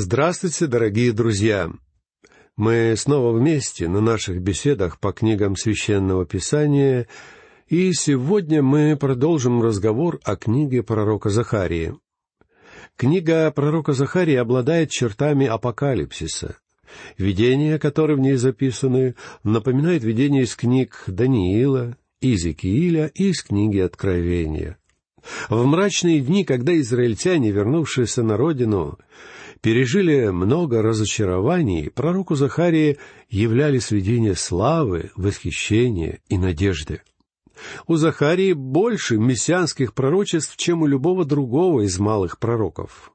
Здравствуйте, дорогие друзья! Мы снова вместе на наших беседах по книгам Священного Писания, и сегодня мы продолжим разговор о книге пророка Захарии. Книга пророка Захарии обладает чертами апокалипсиса. Видения, которые в ней записаны, напоминают видения из книг Даниила, Иезекииля и из книги Откровения. В мрачные дни, когда израильтяне, вернувшиеся на родину, пережили много разочарований, пророку Захарии являлись видения славы, восхищения и надежды. У Захарии больше мессианских пророчеств, чем у любого другого из малых пророков.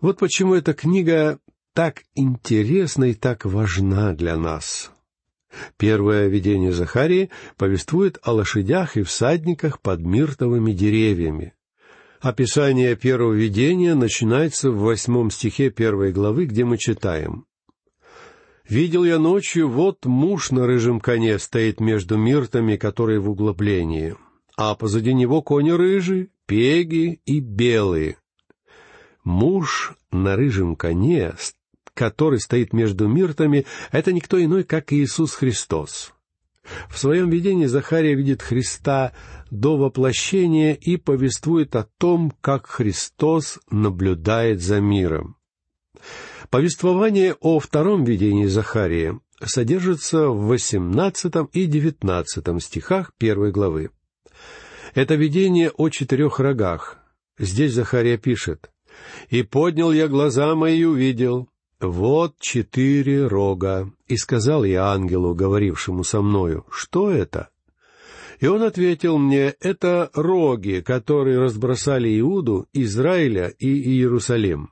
Вот почему эта книга так интересна и так важна для нас. Первое видение Захарии повествует о лошадях и всадниках под миртовыми деревьями. Описание первого видения начинается в восьмом стихе первой главы, где мы читаем. «Видел я ночью, вот муж на рыжем коне стоит между миртами, которые в углублении, а позади него кони рыжие, пеги и белые. Муж на рыжем коне, который стоит между миртами, это никто иной, как Иисус Христос. В своем видении Захария видит Христа до воплощения и повествует о том, как Христос наблюдает за миром. Повествование о втором видении Захария содержится в восемнадцатом и девятнадцатом стихах первой главы. Это видение о четырех рогах. Здесь Захария пишет, «И поднял я глаза мои и увидел, «Вот четыре рога». И сказал я ангелу, говорившему со мною, «Что это?» И он ответил мне, «Это роги, которые разбросали Иуду, Израиля и Иерусалим».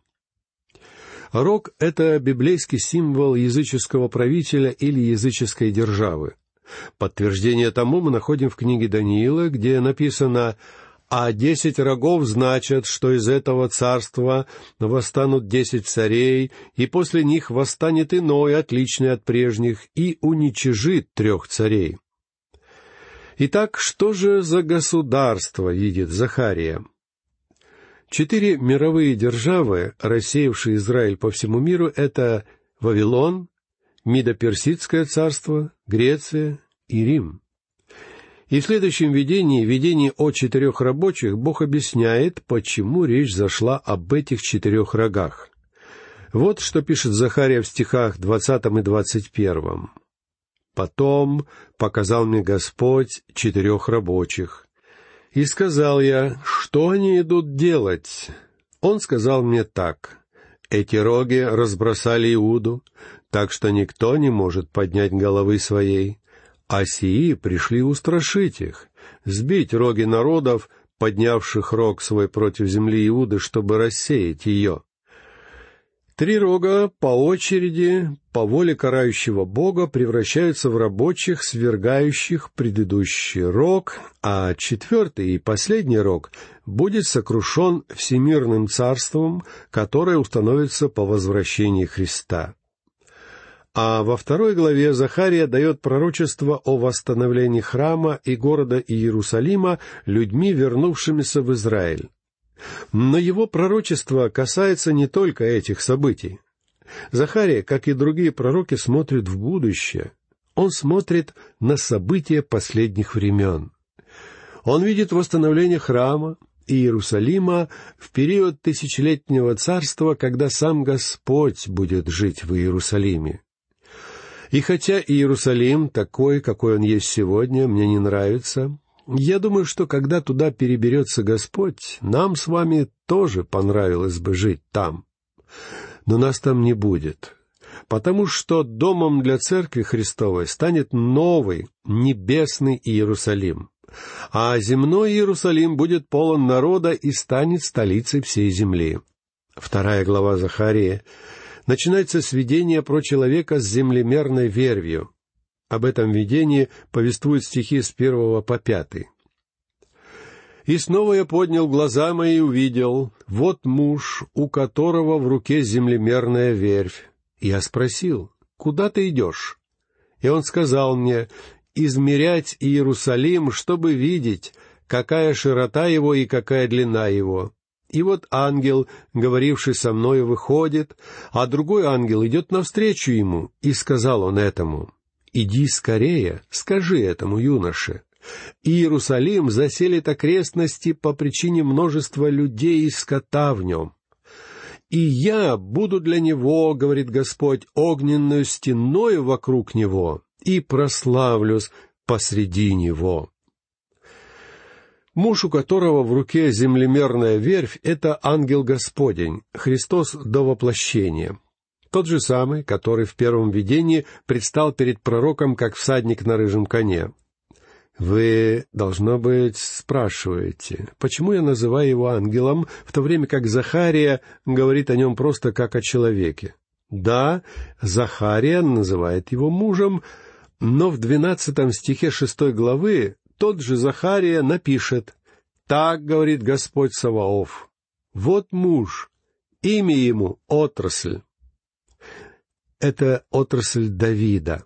Рог — это библейский символ языческого правителя или языческой державы. Подтверждение тому мы находим в книге Даниила, где написано а десять рогов значат, что из этого царства восстанут десять царей, и после них восстанет иной, отличный от прежних, и уничижит трех царей. Итак, что же за государство видит Захария? Четыре мировые державы, рассеявшие Израиль по всему миру, это Вавилон, Мидо-Персидское царство, Греция и Рим. И в следующем видении, видении о четырех рабочих, Бог объясняет, почему речь зашла об этих четырех рогах. Вот что пишет Захария в стихах двадцатом и двадцать первом. «Потом показал мне Господь четырех рабочих, и сказал я, что они идут делать? Он сказал мне так, эти роги разбросали Иуду, так что никто не может поднять головы своей, а сии пришли устрашить их, сбить роги народов, поднявших рог свой против земли Иуды, чтобы рассеять ее. Три рога по очереди, по воле карающего Бога, превращаются в рабочих, свергающих предыдущий рог, а четвертый и последний рог будет сокрушен всемирным царством, которое установится по возвращении Христа. А во второй главе Захария дает пророчество о восстановлении храма и города Иерусалима людьми, вернувшимися в Израиль. Но его пророчество касается не только этих событий. Захария, как и другие пророки, смотрит в будущее. Он смотрит на события последних времен. Он видит восстановление храма, и Иерусалима в период тысячелетнего царства, когда сам Господь будет жить в Иерусалиме. И хотя Иерусалим, такой, какой он есть сегодня, мне не нравится, я думаю, что когда туда переберется Господь, нам с вами тоже понравилось бы жить там. Но нас там не будет, потому что домом для Церкви Христовой станет новый, небесный Иерусалим, а земной Иерусалим будет полон народа и станет столицей всей земли. Вторая глава Захарии начинается с про человека с землемерной вервью. Об этом видении повествуют стихи с первого по пятый. «И снова я поднял глаза мои и увидел, вот муж, у которого в руке землемерная вервь. Я спросил, куда ты идешь? И он сказал мне, измерять Иерусалим, чтобы видеть, какая широта его и какая длина его. И вот ангел, говоривший со мною, выходит, а другой ангел идет навстречу ему, и сказал он этому, «Иди скорее, скажи этому юноше, Иерусалим заселит окрестности по причине множества людей и скота в нем. И я буду для него, говорит Господь, огненную стеною вокруг него, и прославлюсь посреди него. Муж, у которого в руке землемерная верфь, — это ангел Господень, Христос до воплощения. Тот же самый, который в первом видении предстал перед пророком как всадник на рыжем коне. Вы, должно быть, спрашиваете, почему я называю его ангелом, в то время как Захария говорит о нем просто как о человеке. Да, Захария называет его мужем, но в двенадцатом стихе шестой главы тот же Захария напишет «Так говорит Господь Саваоф, вот муж, имя ему — отрасль». Это отрасль Давида,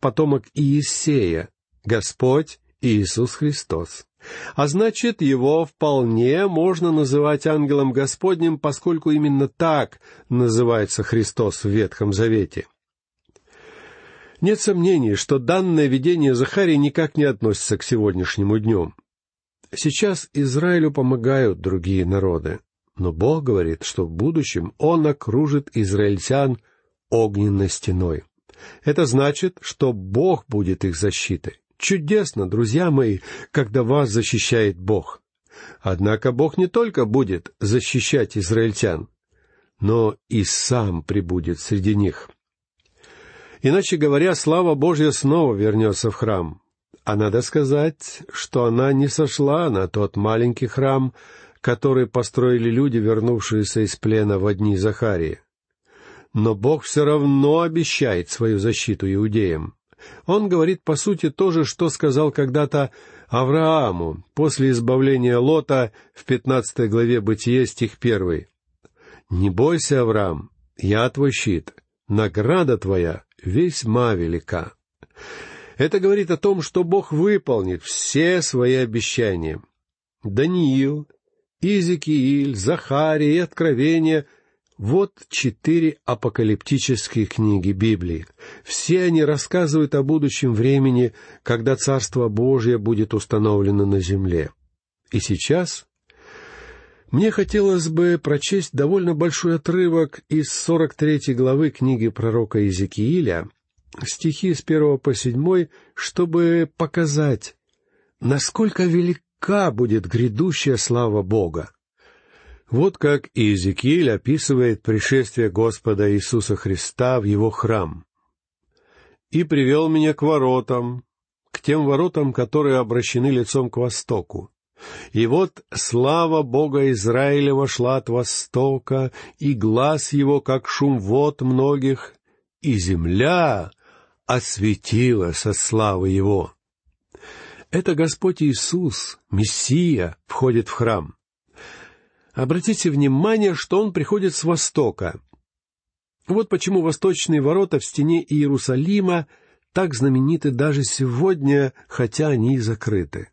потомок Иисея, Господь Иисус Христос. А значит, его вполне можно называть ангелом Господним, поскольку именно так называется Христос в Ветхом Завете. Нет сомнений, что данное видение Захарии никак не относится к сегодняшнему дню. Сейчас Израилю помогают другие народы, но Бог говорит, что в будущем Он окружит израильтян огненной стеной. Это значит, что Бог будет их защитой. Чудесно, друзья мои, когда вас защищает Бог. Однако Бог не только будет защищать израильтян, но и сам прибудет среди них. Иначе говоря, слава Божья снова вернется в храм. А надо сказать, что она не сошла на тот маленький храм, который построили люди, вернувшиеся из плена в дни Захарии. Но Бог все равно обещает свою защиту иудеям. Он говорит, по сути, то же, что сказал когда-то Аврааму после избавления Лота в пятнадцатой главе Бытие, стих первый. «Не бойся, Авраам, я твой щит, награда твоя весьма велика». Это говорит о том, что Бог выполнит все свои обещания. Даниил, Изекииль, Захария и Откровение — вот четыре апокалиптические книги Библии. Все они рассказывают о будущем времени, когда Царство Божье будет установлено на земле. И сейчас мне хотелось бы прочесть довольно большой отрывок из 43 главы книги пророка Иезекииля, стихи с первого по седьмой, чтобы показать, насколько велика будет грядущая слава Бога. Вот как Иезекииль описывает пришествие Господа Иисуса Христа в его храм. «И привел меня к воротам, к тем воротам, которые обращены лицом к востоку. И вот слава Бога Израиля вошла от востока, и глаз его, как шум вод многих, и земля осветила со славы его». Это Господь Иисус, Мессия, входит в храм — Обратите внимание, что он приходит с востока. Вот почему восточные ворота в стене Иерусалима так знамениты даже сегодня, хотя они и закрыты.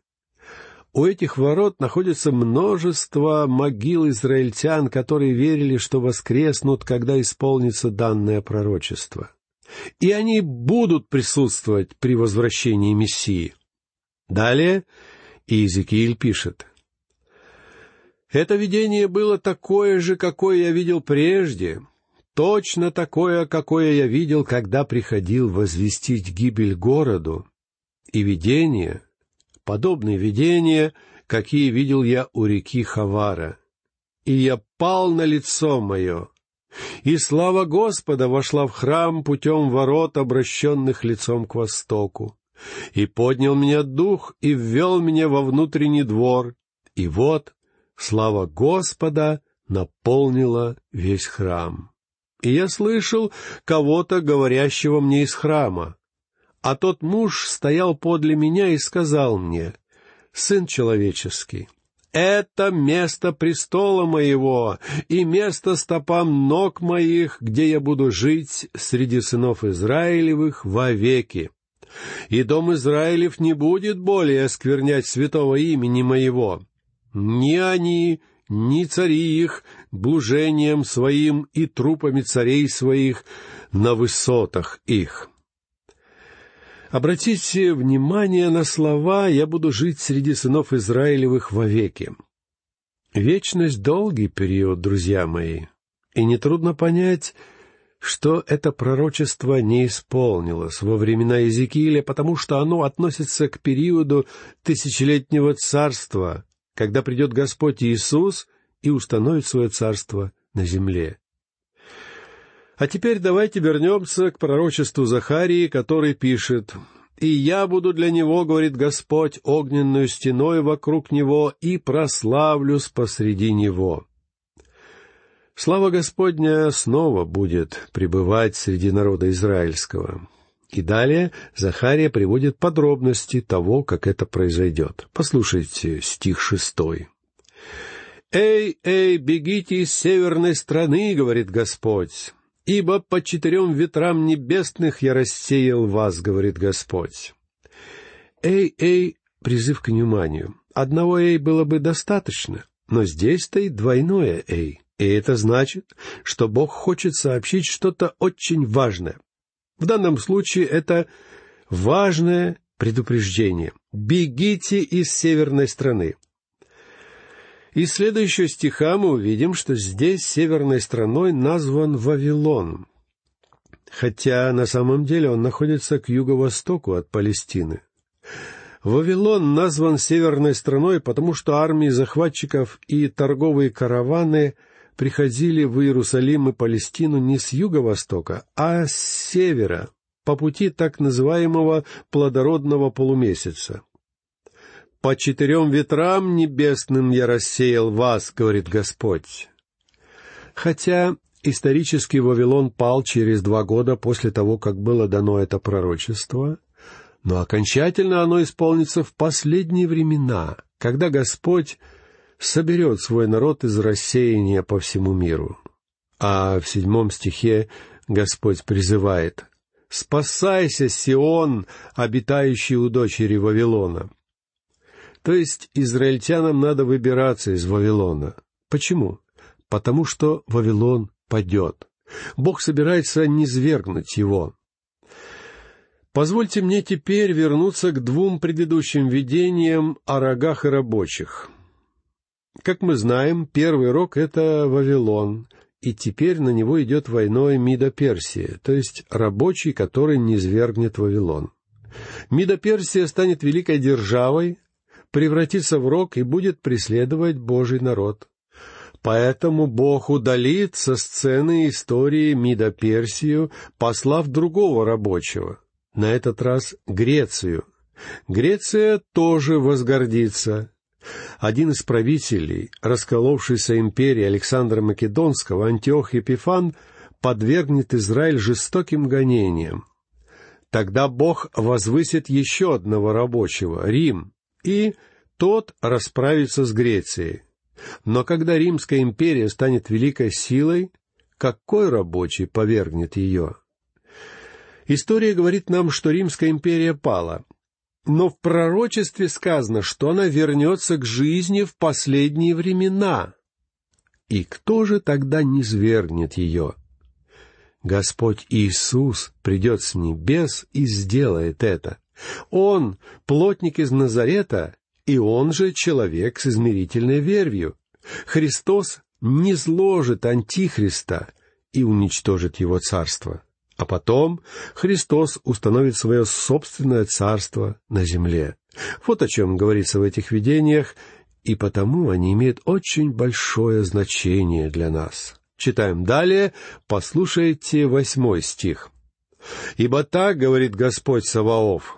У этих ворот находится множество могил израильтян, которые верили, что воскреснут, когда исполнится данное пророчество. И они будут присутствовать при возвращении Мессии. Далее Иезекииль пишет — это видение было такое же, какое я видел прежде, точно такое, какое я видел, когда приходил возвестить гибель городу. И видение, подобные видения, какие видел я у реки Хавара. И я пал на лицо мое, и слава Господа вошла в храм путем ворот, обращенных лицом к востоку. И поднял меня дух и ввел меня во внутренний двор, и вот слава Господа наполнила весь храм. И я слышал кого-то, говорящего мне из храма. А тот муж стоял подле меня и сказал мне, «Сын человеческий, это место престола моего и место стопам ног моих, где я буду жить среди сынов Израилевых вовеки. И дом Израилев не будет более осквернять святого имени моего, ни они, ни цари их блужением своим и трупами царей своих на высотах их». Обратите внимание на слова «Я буду жить среди сынов Израилевых вовеки». Вечность — долгий период, друзья мои, и нетрудно понять, что это пророчество не исполнилось во времена Иезекииля, потому что оно относится к периоду тысячелетнего царства, когда придет Господь Иисус и установит свое царство на земле. А теперь давайте вернемся к пророчеству Захарии, который пишет «И я буду для него, — говорит Господь, — огненную стеной вокруг него и прославлюсь посреди него». Слава Господня снова будет пребывать среди народа израильского. И далее Захария приводит подробности того, как это произойдет. Послушайте стих шестой. «Эй, эй, бегите из северной страны, — говорит Господь, — ибо по четырем ветрам небесных я рассеял вас, — говорит Господь». «Эй, эй» — призыв к вниманию. Одного «эй» было бы достаточно, но здесь стоит двойное «эй». И это значит, что Бог хочет сообщить что-то очень важное. В данном случае это важное предупреждение. Бегите из северной страны. Из следующего стиха мы увидим, что здесь северной страной назван Вавилон, хотя на самом деле он находится к юго-востоку от Палестины. Вавилон назван северной страной, потому что армии захватчиков и торговые караваны – приходили в Иерусалим и Палестину не с юго-востока, а с севера, по пути так называемого плодородного полумесяца. «По четырем ветрам небесным я рассеял вас», — говорит Господь. Хотя исторически Вавилон пал через два года после того, как было дано это пророчество, но окончательно оно исполнится в последние времена, когда Господь соберет свой народ из рассеяния по всему миру. А в седьмом стихе Господь призывает «Спасайся, Сион, обитающий у дочери Вавилона». То есть израильтянам надо выбираться из Вавилона. Почему? Потому что Вавилон падет. Бог собирается низвергнуть его. Позвольте мне теперь вернуться к двум предыдущим видениям о рогах и рабочих. Как мы знаем, первый рог — это Вавилон, и теперь на него идет войной Мида Персия, то есть рабочий, который низвергнет Вавилон. Мида Персия станет великой державой, превратится в рог и будет преследовать Божий народ. Поэтому Бог удалит со сцены истории Мида Персию, послав другого рабочего, на этот раз Грецию. Греция тоже возгордится, один из правителей расколовшейся империи Александра Македонского, Антиох Епифан, подвергнет Израиль жестоким гонениям. Тогда Бог возвысит еще одного рабочего, Рим, и тот расправится с Грецией. Но когда Римская империя станет великой силой, какой рабочий повергнет ее? История говорит нам, что Римская империя пала, но в пророчестве сказано, что она вернется к жизни в последние времена. И кто же тогда не свергнет ее? Господь Иисус придет с небес и сделает это. Он — плотник из Назарета, и он же человек с измерительной вервью. Христос не зложит Антихриста и уничтожит его царство. А потом Христос установит свое собственное царство на земле. Вот о чем говорится в этих видениях, и потому они имеют очень большое значение для нас. Читаем далее, послушайте восьмой стих. «Ибо так, — говорит Господь Саваоф, —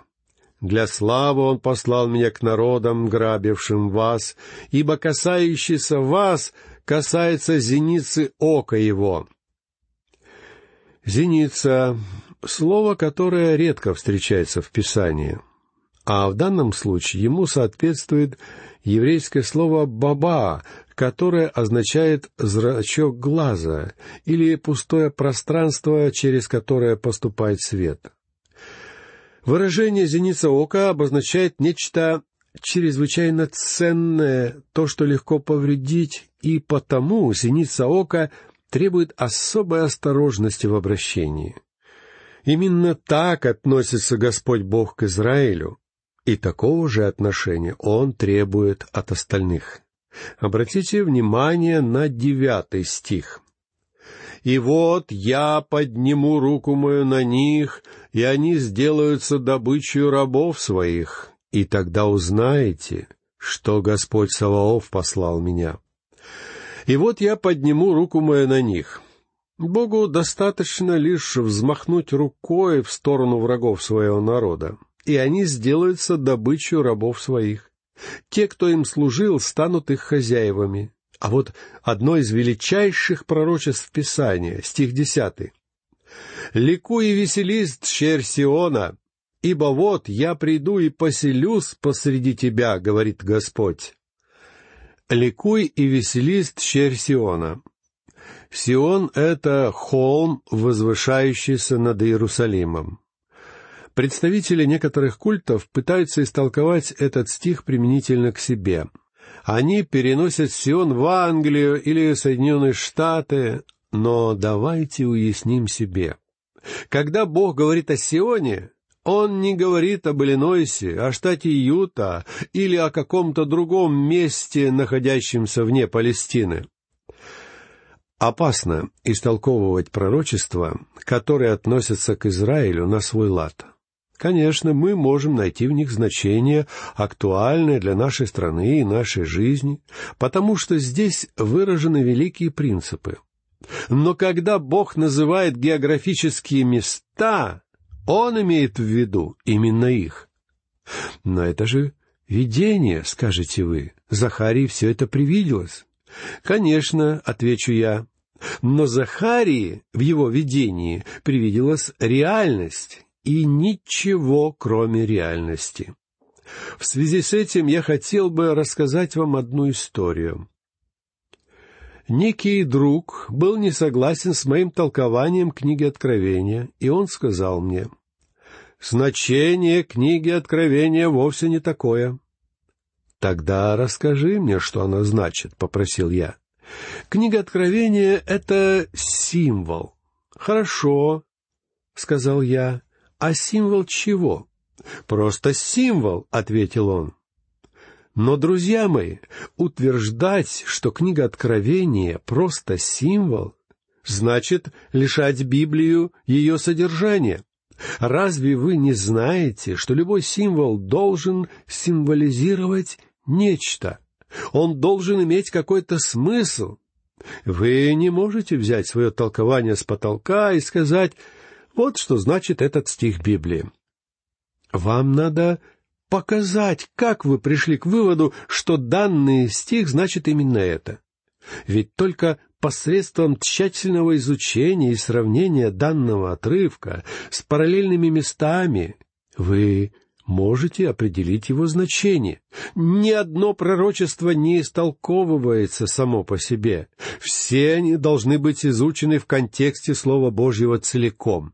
для славы Он послал меня к народам, грабившим вас, ибо касающийся вас касается зеницы ока Его, Зеница — слово, которое редко встречается в Писании, а в данном случае ему соответствует еврейское слово «баба», которое означает «зрачок глаза» или «пустое пространство, через которое поступает свет». Выражение «зеница ока» обозначает нечто чрезвычайно ценное, то, что легко повредить, и потому синица ока требует особой осторожности в обращении. Именно так относится Господь Бог к Израилю, и такого же отношения Он требует от остальных. Обратите внимание на девятый стих. «И вот я подниму руку мою на них, и они сделаются добычей рабов своих, и тогда узнаете, что Господь Саваоф послал меня. И вот я подниму руку мою на них». Богу достаточно лишь взмахнуть рукой в сторону врагов своего народа, и они сделаются добычей рабов своих. Те, кто им служил, станут их хозяевами. А вот одно из величайших пророчеств Писания, стих десятый. «Ликуй и веселись, черь Сиона, ибо вот я приду и поселюсь посреди тебя, — говорит Господь». «Ликуй и веселись, черь Сиона». Сион — это холм, возвышающийся над Иерусалимом. Представители некоторых культов пытаются истолковать этот стих применительно к себе. Они переносят Сион в Англию или Соединенные Штаты, но давайте уясним себе. Когда Бог говорит о Сионе, он не говорит об Иллинойсе, о штате Юта или о каком-то другом месте, находящемся вне Палестины. Опасно истолковывать пророчества, которые относятся к Израилю на свой лад. Конечно, мы можем найти в них значение, актуальное для нашей страны и нашей жизни, потому что здесь выражены великие принципы. Но когда Бог называет географические места, Он имеет в виду именно их. Но это же видение, скажете вы. Захарии все это привиделось. Конечно, отвечу я, но Захарии в его видении привиделась реальность, и ничего, кроме реальности. В связи с этим я хотел бы рассказать вам одну историю. Некий друг был не согласен с моим толкованием книги Откровения, и он сказал мне, «Значение книги Откровения вовсе не такое». «Тогда расскажи мне, что она значит», — попросил я. «Книга Откровения — это символ». «Хорошо», — сказал я. «А символ чего?» «Просто символ», — ответил он. Но, друзья мои, утверждать, что книга Откровения просто символ, значит лишать Библию ее содержания. Разве вы не знаете, что любой символ должен символизировать нечто? Он должен иметь какой-то смысл. Вы не можете взять свое толкование с потолка и сказать вот что значит этот стих Библии. Вам надо показать, как вы пришли к выводу, что данный стих значит именно это. Ведь только посредством тщательного изучения и сравнения данного отрывка с параллельными местами вы можете определить его значение. Ни одно пророчество не истолковывается само по себе. Все они должны быть изучены в контексте Слова Божьего целиком.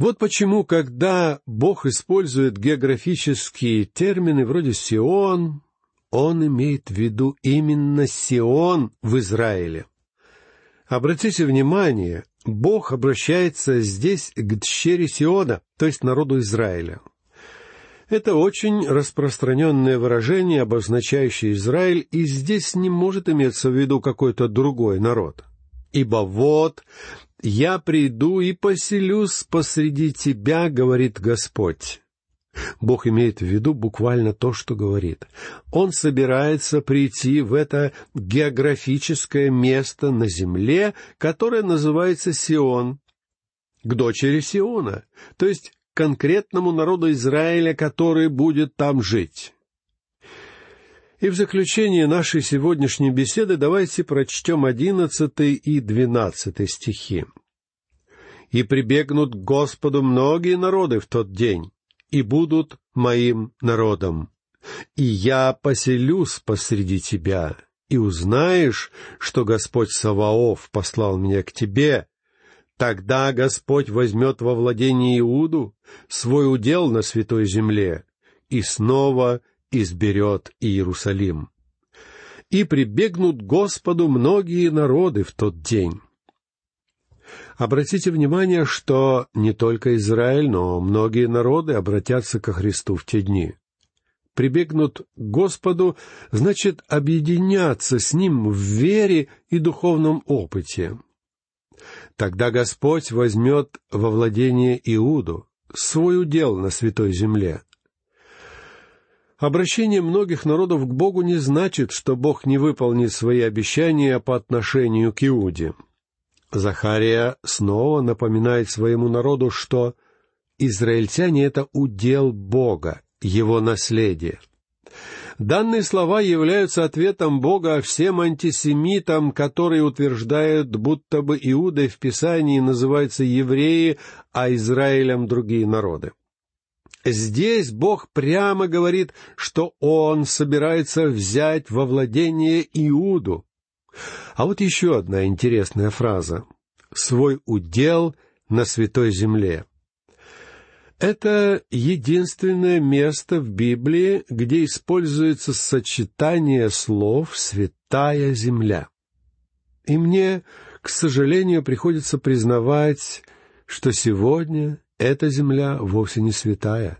Вот почему, когда Бог использует географические термины вроде «Сион», он имеет в виду именно Сион в Израиле. Обратите внимание, Бог обращается здесь к дщере Сиона, то есть народу Израиля. Это очень распространенное выражение, обозначающее Израиль, и здесь не может иметься в виду какой-то другой народ. Ибо вот «Я приду и поселюсь посреди тебя», — говорит Господь. Бог имеет в виду буквально то, что говорит. Он собирается прийти в это географическое место на земле, которое называется Сион, к дочери Сиона, то есть конкретному народу Израиля, который будет там жить. И в заключение нашей сегодняшней беседы давайте прочтем одиннадцатый и двенадцатый стихи. «И прибегнут к Господу многие народы в тот день, и будут моим народом. И я поселюсь посреди тебя, и узнаешь, что Господь Саваоф послал меня к тебе. Тогда Господь возьмет во владение Иуду свой удел на святой земле, и снова изберет Иерусалим. И прибегнут Господу многие народы в тот день. Обратите внимание, что не только Израиль, но многие народы обратятся ко Христу в те дни. Прибегнут к Господу значит объединяться с Ним в вере и духовном опыте. Тогда Господь возьмет во владение Иуду, свой удел на святой земле. Обращение многих народов к Богу не значит, что Бог не выполнит свои обещания по отношению к Иуде — Захария снова напоминает своему народу, что израильтяне — это удел Бога, его наследие. Данные слова являются ответом Бога всем антисемитам, которые утверждают, будто бы Иудой в Писании называются евреи, а Израилем другие народы. Здесь Бог прямо говорит, что Он собирается взять во владение Иуду, а вот еще одна интересная фраза. «Свой удел на святой земле». Это единственное место в Библии, где используется сочетание слов «святая земля». И мне, к сожалению, приходится признавать, что сегодня эта земля вовсе не святая.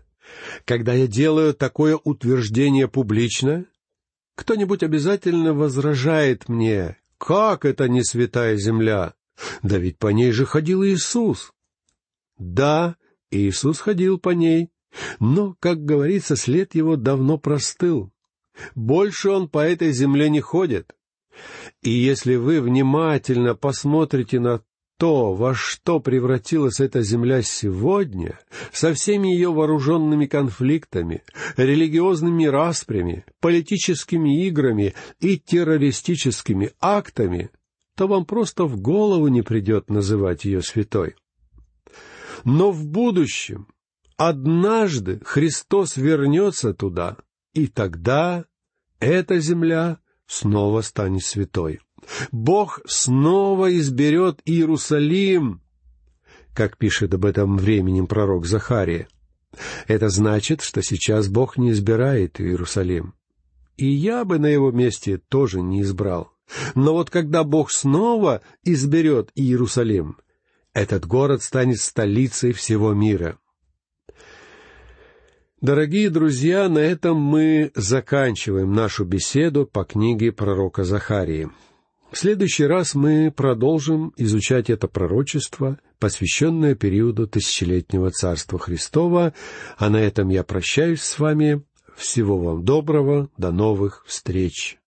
Когда я делаю такое утверждение публично, кто-нибудь обязательно возражает мне, как это не святая земля? Да ведь по ней же ходил Иисус. Да, Иисус ходил по ней, но, как говорится, след его давно простыл. Больше он по этой земле не ходит. И если вы внимательно посмотрите на то, во что превратилась эта земля сегодня, со всеми ее вооруженными конфликтами, религиозными распрями, политическими играми и террористическими актами, то вам просто в голову не придет называть ее святой. Но в будущем, однажды Христос вернется туда, и тогда эта земля снова станет святой. Бог снова изберет Иерусалим, как пишет об этом временем пророк Захария. Это значит, что сейчас Бог не избирает Иерусалим. И я бы на его месте тоже не избрал. Но вот когда Бог снова изберет Иерусалим, этот город станет столицей всего мира. Дорогие друзья, на этом мы заканчиваем нашу беседу по книге пророка Захарии. В следующий раз мы продолжим изучать это пророчество, посвященное периоду тысячелетнего Царства Христова, а на этом я прощаюсь с вами. Всего вам доброго, до новых встреч!